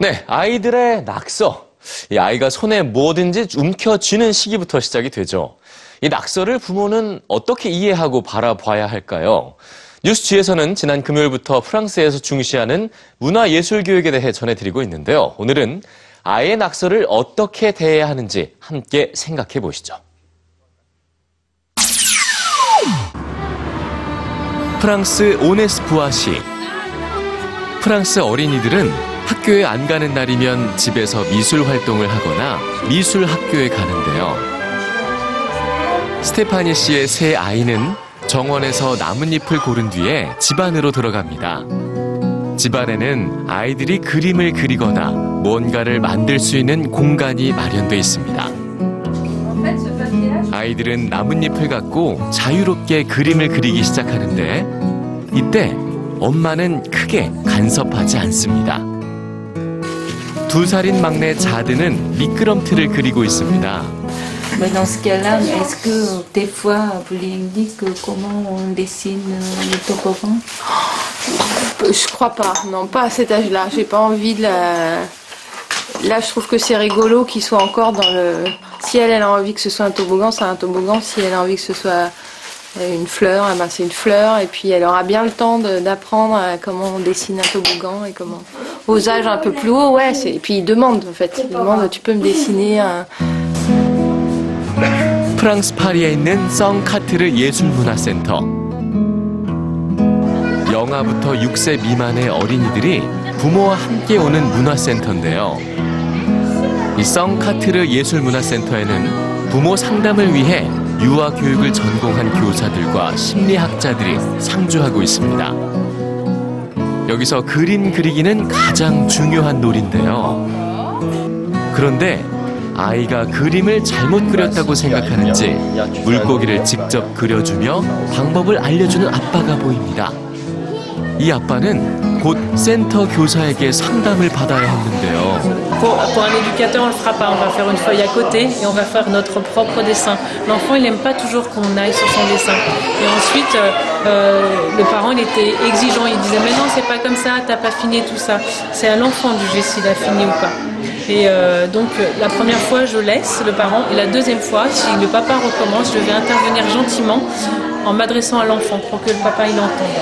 네, 아이들의 낙서. 이 아이가 손에 뭐든지 움켜쥐는 시기부터 시작이 되죠. 이 낙서를 부모는 어떻게 이해하고 바라봐야 할까요? 뉴스 G에서는 지난 금요일부터 프랑스에서 중시하는 문화예술 교육에 대해 전해드리고 있는데요. 오늘은 아이의 낙서를 어떻게 대해야 하는지 함께 생각해 보시죠. 프랑스 오네스푸아시. 프랑스 어린이들은 학교에 안 가는 날이면 집에서 미술 활동을 하거나 미술 학교에 가는데요. 스테파니 씨의 새 아이는 정원에서 나뭇잎을 고른 뒤에 집 안으로 들어갑니다. 집 안에는 아이들이 그림을 그리거나 뭔가를 만들 수 있는 공간이 마련돼 있습니다. 아이들은 나뭇잎을 갖고 자유롭게 그림을 그리기 시작하는데 이때 엄마는 크게 간섭하지 않습니다. 두 살인 막내 자드는 미끄럼틀을 그리고 있습니다. Mais dans ce cas-là, est-ce que des fois vous lui dites que comment on dessine euh, le toboggan Je crois pas, non, pas à cet âge-là. J'ai pas envie de la. Là, je trouve que c'est rigolo qu'il soit encore dans le. Si elle, elle a envie que ce soit un toboggan, c'est un toboggan. Si elle a envie que ce soit euh, une fleur, eh ben, c'est une fleur. Et puis elle aura bien le temps d'apprendre euh, comment on dessine un toboggan et comment. Aux âges un peu plus hauts, ouais. Et puis il demande, en fait. Il demande, tu peux me dessiner un. 프랑스 파리에 있는 성 카트르 예술문화센터. 영아부터 6세 미만의 어린이들이 부모와 함께 오는 문화센터인데요. 이 성 카트르 예술문화센터에는 부모 상담을 위해 유아 교육을 전공한 교사들과 심리학자들이 상주하고 있습니다. 여기서 그림 그리기는 가장 중요한 놀인데요. 그런데 아이가 그림을 잘못 그렸다고 생각하는지 물고기를 직접 그려주며 방법을 알려주는 아빠가 보입니다. 이 아빠는 곧 센터 교사에게 상담을 받아야 했는데요. Pour, un éducateur, on le fera pas. On va faire une feuille à côté et on va faire notre propre dessin. L'enfant, il n'aime pas toujours qu'on aille sur son dessin. Et ensuite, euh, euh, le parent, il était exigeant. Il disait, mais non, c'est pas comme ça, t'as pas fini tout ça. C'est à l'enfant de juger s'il a fini ou pas. Et euh, donc, euh, la première fois, je laisse le parent. Et la deuxième fois, si le papa recommence, je vais intervenir gentiment en m'adressant à l'enfant pour que le papa il entende.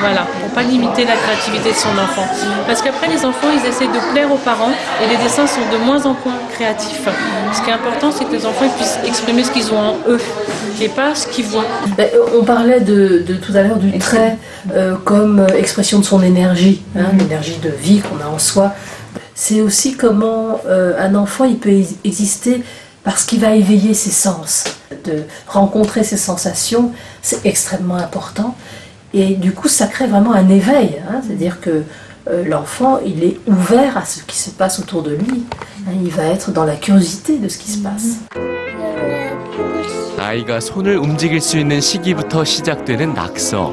Voilà, pour pas limiter la créativité de son enfant. Parce qu'après les enfants, ils essaient de plaire aux parents et les dessins sont de moins en moins créatifs. Ce qui est important, c'est que les enfants puissent exprimer ce qu'ils ont en eux et pas ce qu'ils voient. Ben, On parlait de, de tout à l'heure du trait euh, comme euh, expression de son énergie, hein, l'énergie de vie qu'on a en soi. C'est aussi comment euh, un enfant il peut ex- exister parce qu'il va éveiller ses sens, de rencontrer ses sensations, c'est extrêmement important. Et du coup, ça crée vraiment un éveil, hein, c'est-à-dire que euh, l'enfant il est ouvert à ce qui se passe autour de lui. hein, il va être dans la curiosité de ce qui se passe. 아이가 손을 움직일 수 있는 시기부터 시작되는 낙서.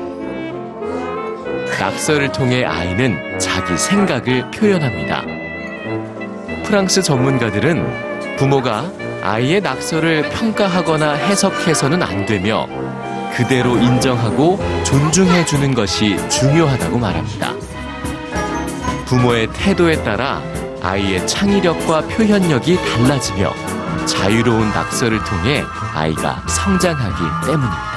낙서를 통해 아이는 자기 생각을 표현합니다. 프랑스 전문가들은 부모가 아이의 낙서를 평가하거나 해석해서는 안 되며 그대로 인정하고 존중해 주는 것이 중요하다고 말합니다. 부모의 태도에 따라 아이의 창의력과 표현력이 달라지며 자유로운 낙서를 통해 아이가 성장하기 때문입니다.